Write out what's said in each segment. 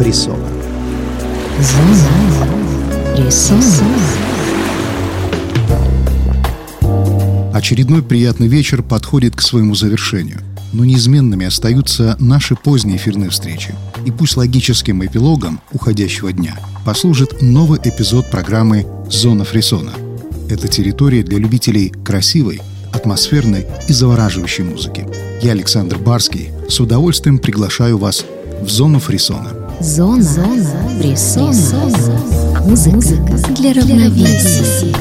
фрисона. Очередной приятный вечер подходит к своему завершению. Но неизменными остаются наши поздние эфирные встречи. И пусть логическим эпилогом уходящего дня послужит новый эпизод программы «Зона фрисона». Это территория для любителей красивой, атмосферной и завораживающей музыки. Я, Александр Барский, с удовольствием приглашаю вас в зону фрисона. Зона, Зона фрисона. Музыка для равновесия.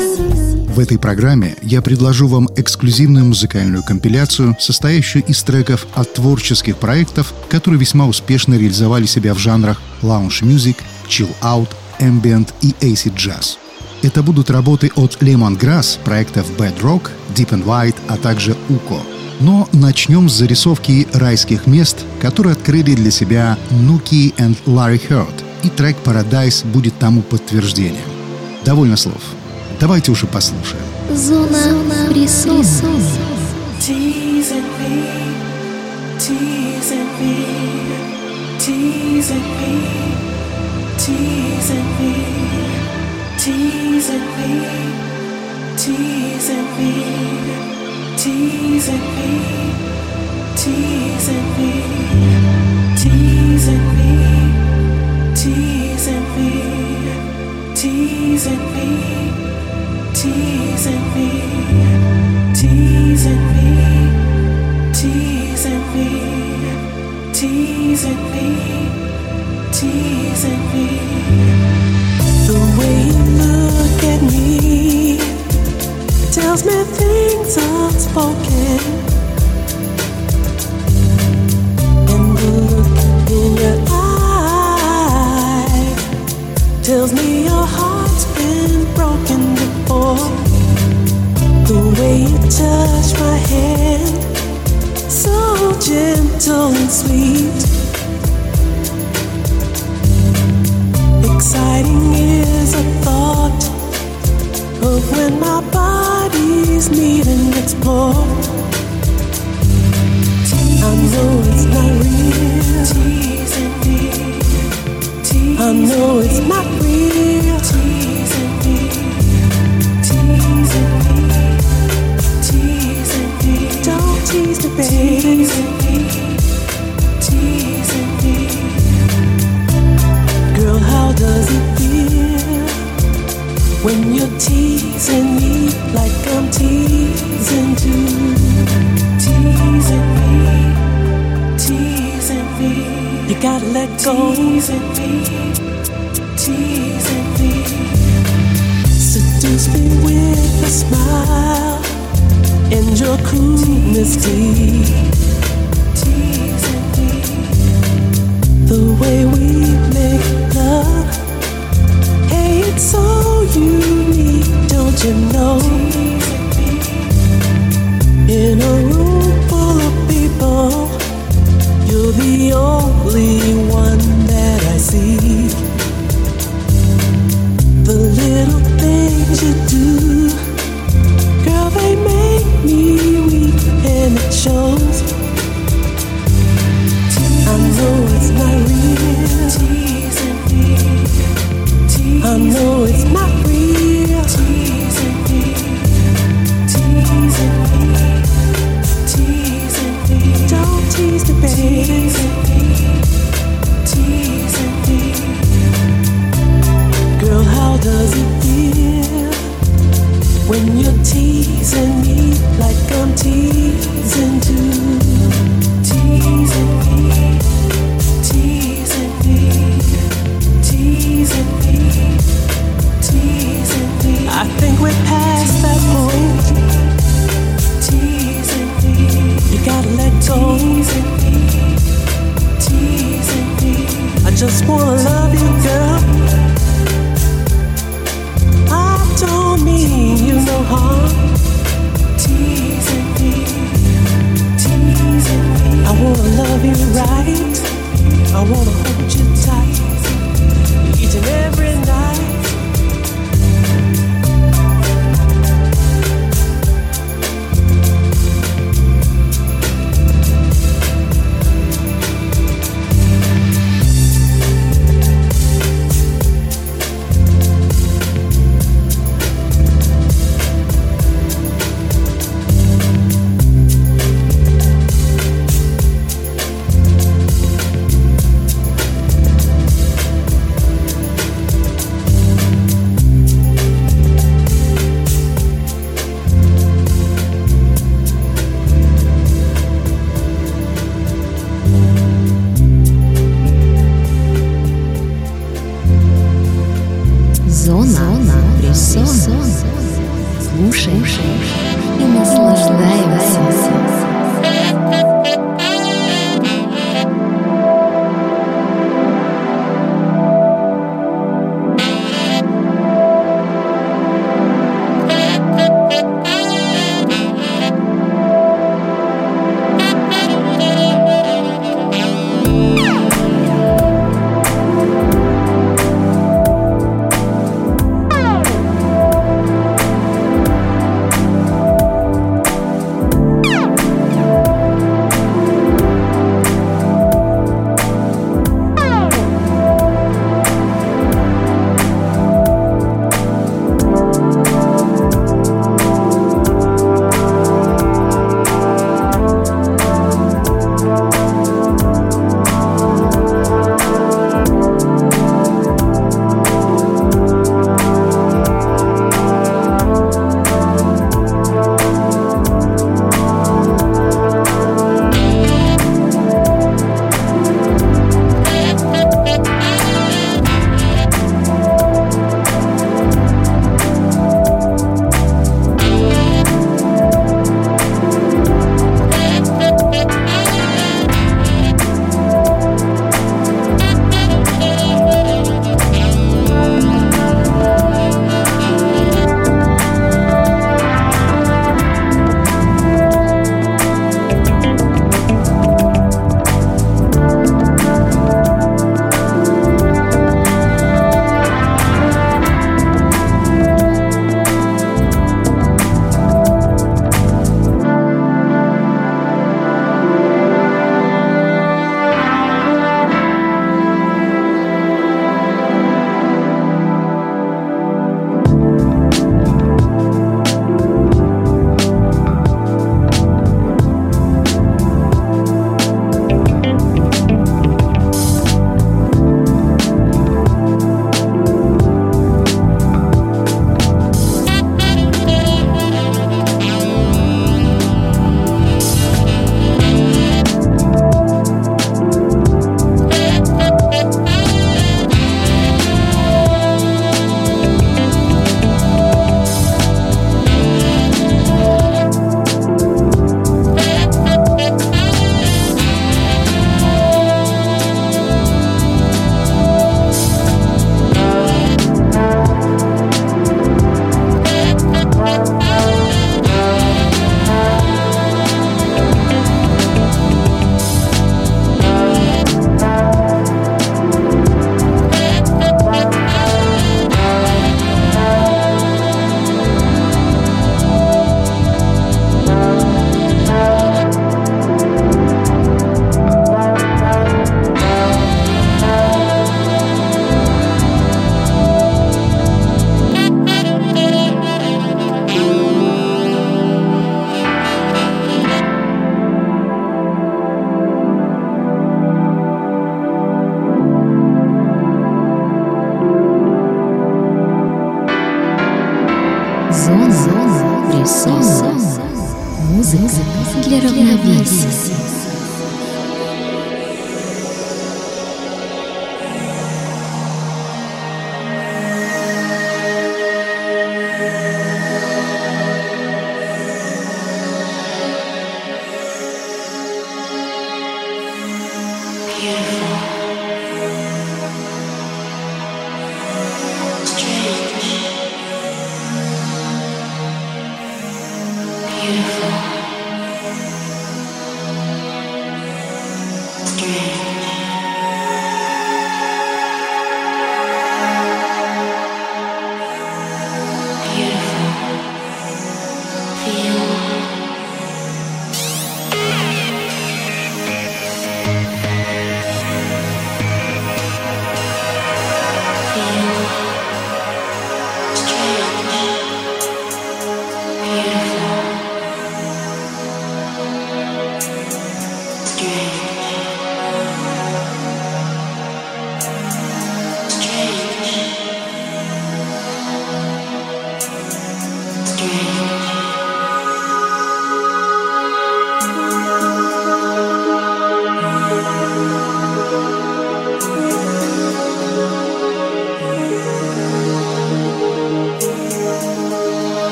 В этой программе я предложу вам эксклюзивную музыкальную компиляцию, состоящую из треков от творческих проектов, которые весьма успешно реализовали себя в жанрах lounge music, chill out, ambient и acid jazz. Это будут работы от Lemon Grass, проектов Bad Rock, Deep and White, а также Uko. Но начнем с зарисовки райских мест, которые открыли для себя Nuki and Larry Heard, и трек Paradise будет тому подтверждением. Довольно слов. Давайте уже послушаем. Зона. Teasing me, teasing me, teasing me, teasing me, teasing me, teasing me, teasing me, teasing me, teasing me, teasing me, teasing me, teasing me. The way you look at me tells me things unspoken. And the look in your eye tells me your heart's been broken before. The way you touch my hand, so gentle and sweet. Exciting is a thought of when my bodies meet and explore. I know it's not real. I know it's not real. Don't tease me, baby. Girl, how does it gotta let go. Teasing me, teasing me. Seduce me with a smile and your coolness deep. Teasing me. The way we make love, hey, it's so unique, don't you know?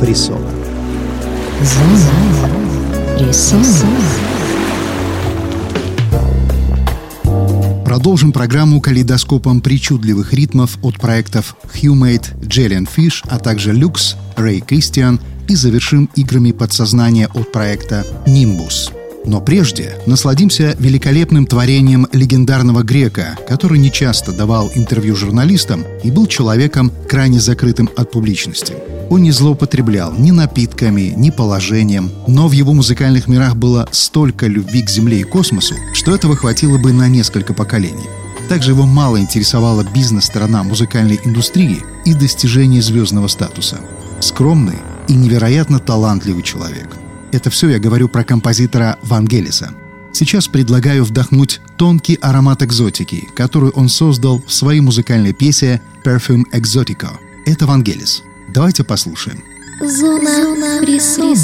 фрисона. Продолжим программу калейдоскопом причудливых ритмов от проектов Humate, Jellyfish, а также Lux, Ray Christian и завершим играми подсознания от проекта Nimbus. Но прежде насладимся великолепным творением легендарного грека, который нечасто давал интервью журналистам и был человеком крайне закрытым от публичности. Он не злоупотреблял ни напитками, ни положением, но в его музыкальных мирах было столько любви к Земле и космосу, что этого хватило бы на несколько поколений. Также его мало интересовала бизнес-сторона музыкальной индустрии и достижение звездного статуса. Скромный и невероятно талантливый человек – это все я говорю про композитора Вангелиса. Сейчас предлагаю вдохнуть тонкий аромат экзотики, которую он создал в своей музыкальной песне «Perfume Exotico». Это Вангелис. Давайте послушаем. Зона, Зона фрисон.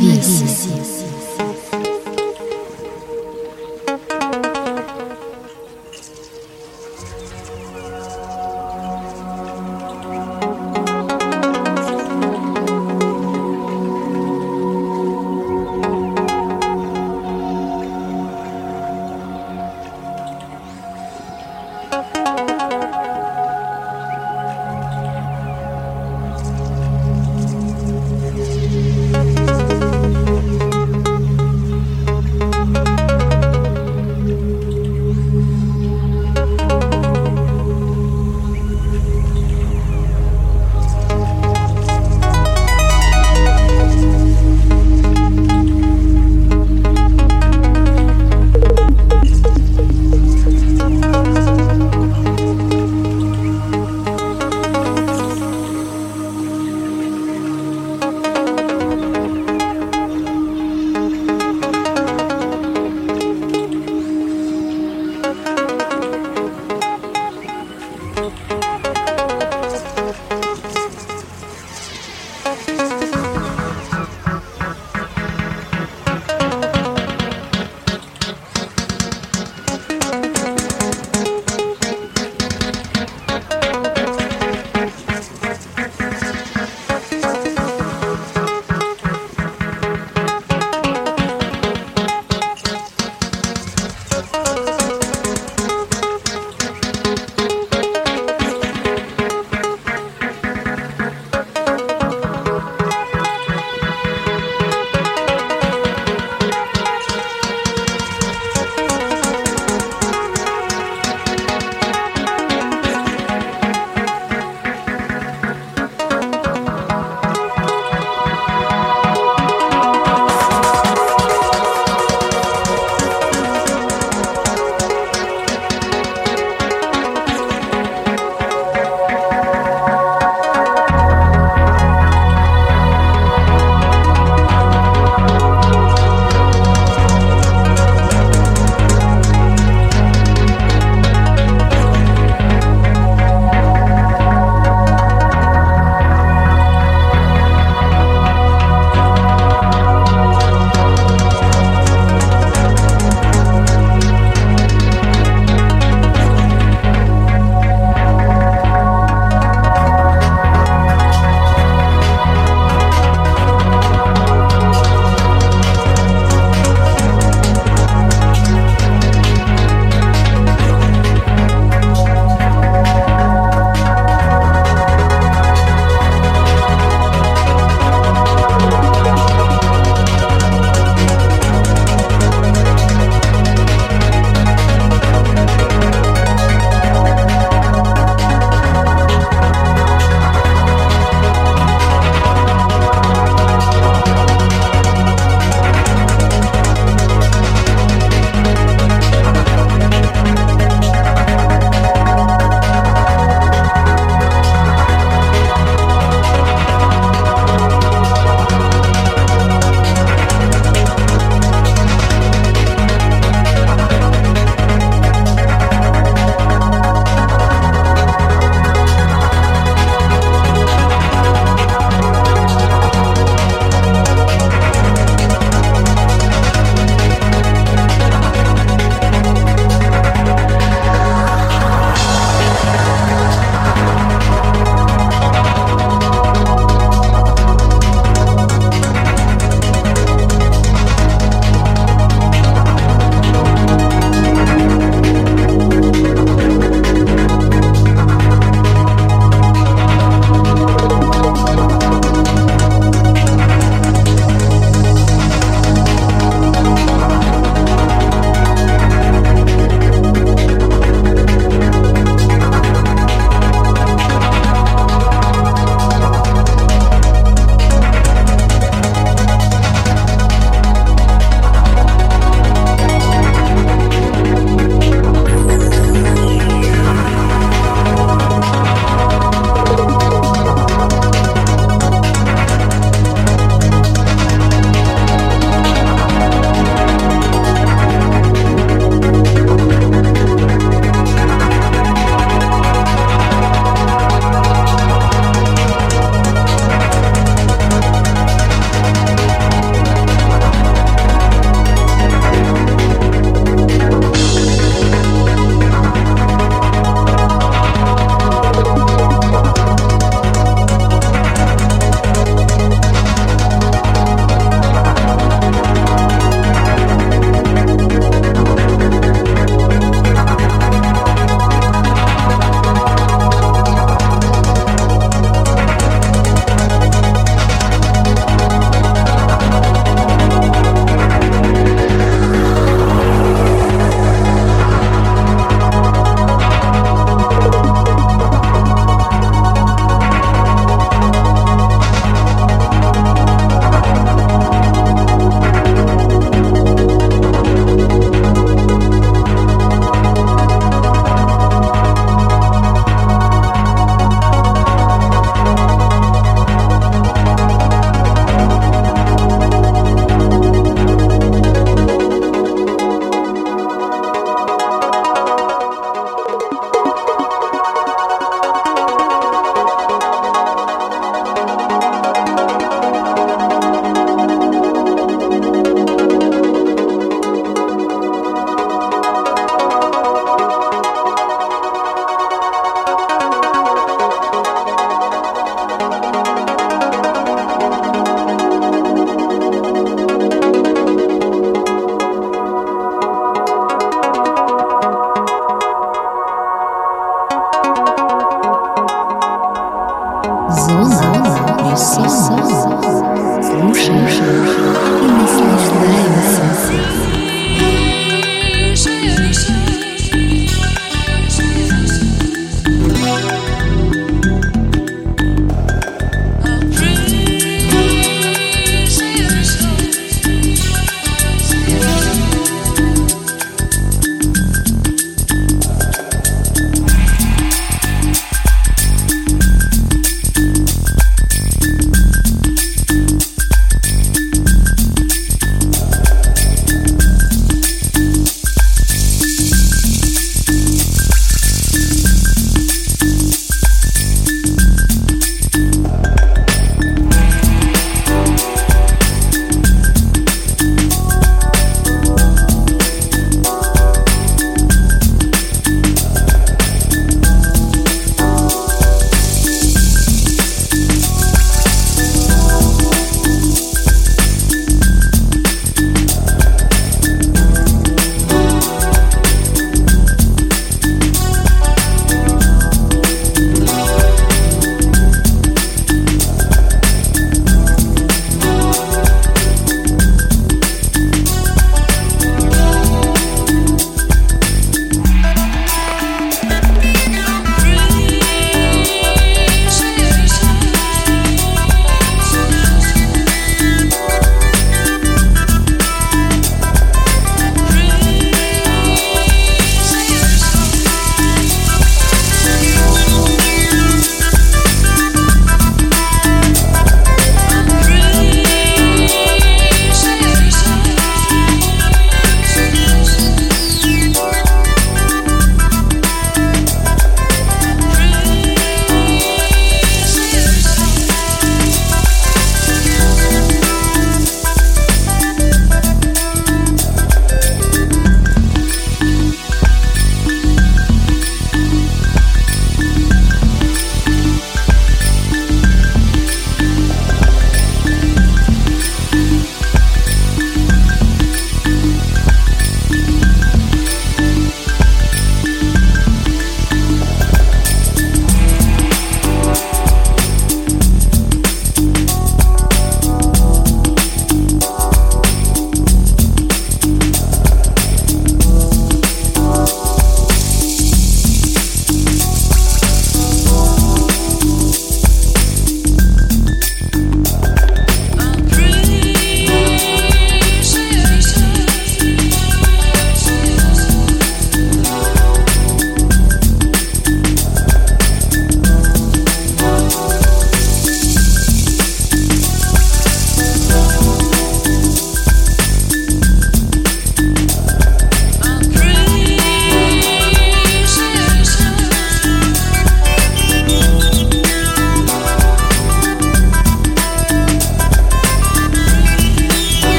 历尽险辛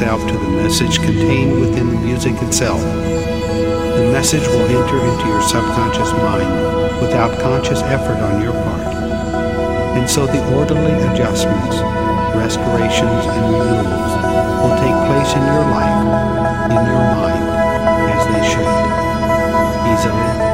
itself to the message contained within the music itself. The message will enter into your subconscious mind without conscious effort on your part. And so the orderly adjustments, restorations, and renewals will take place in your life, in your mind, as they should, easily,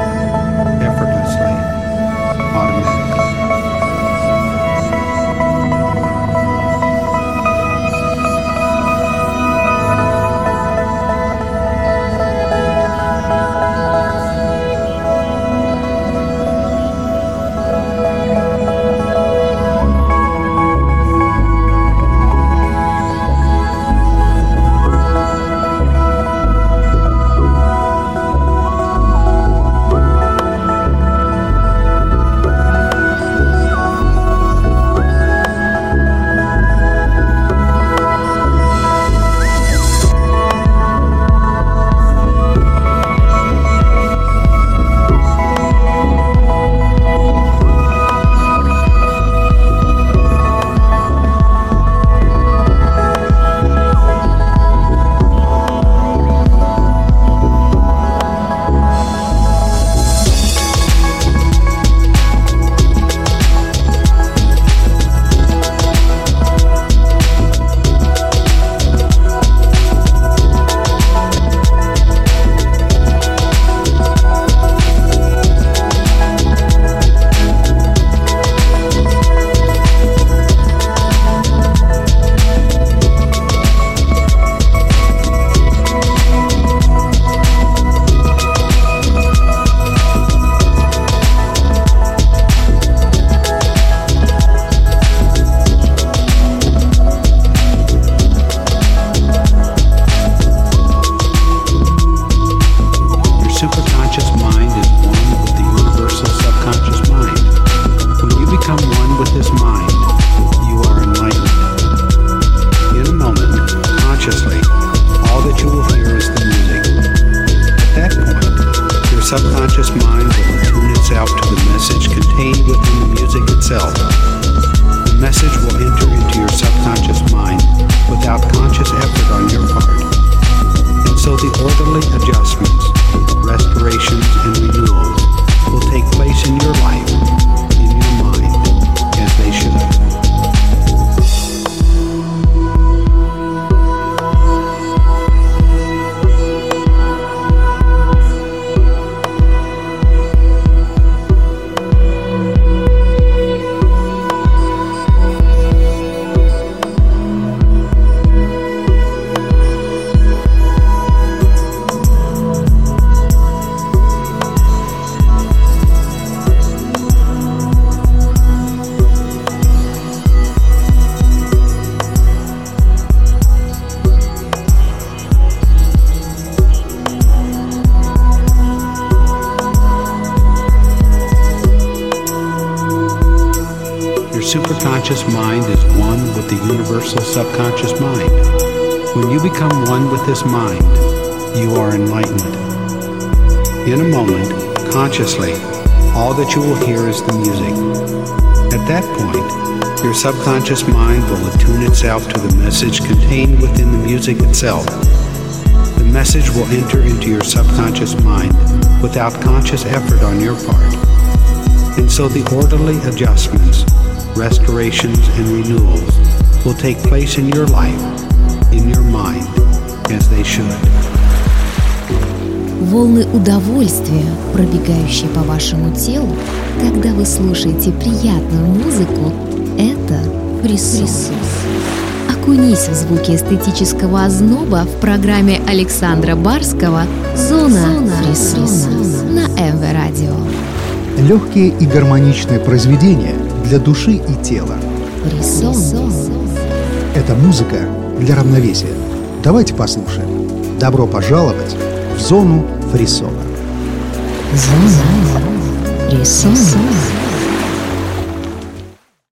subconscious mind will attune itself to the message contained within the music itself. The message will enter into your subconscious mind without conscious effort on your part. And so the orderly adjustments, restorations, and renewals will take place in your life, in your mind as they should. волны удовольствия, пробегающие по вашему телу, когда вы слушаете приятную музыку, присутствие. Окунись в звуки эстетического озноба в программе Александра Барского «Зона, Зона фрисона» на МВ Радио. Легкие и гармоничные произведения для души и тела. Фрисон. Это музыка для равновесия. Давайте послушаем. Добро пожаловать в зону фрисона. Зона фрисона.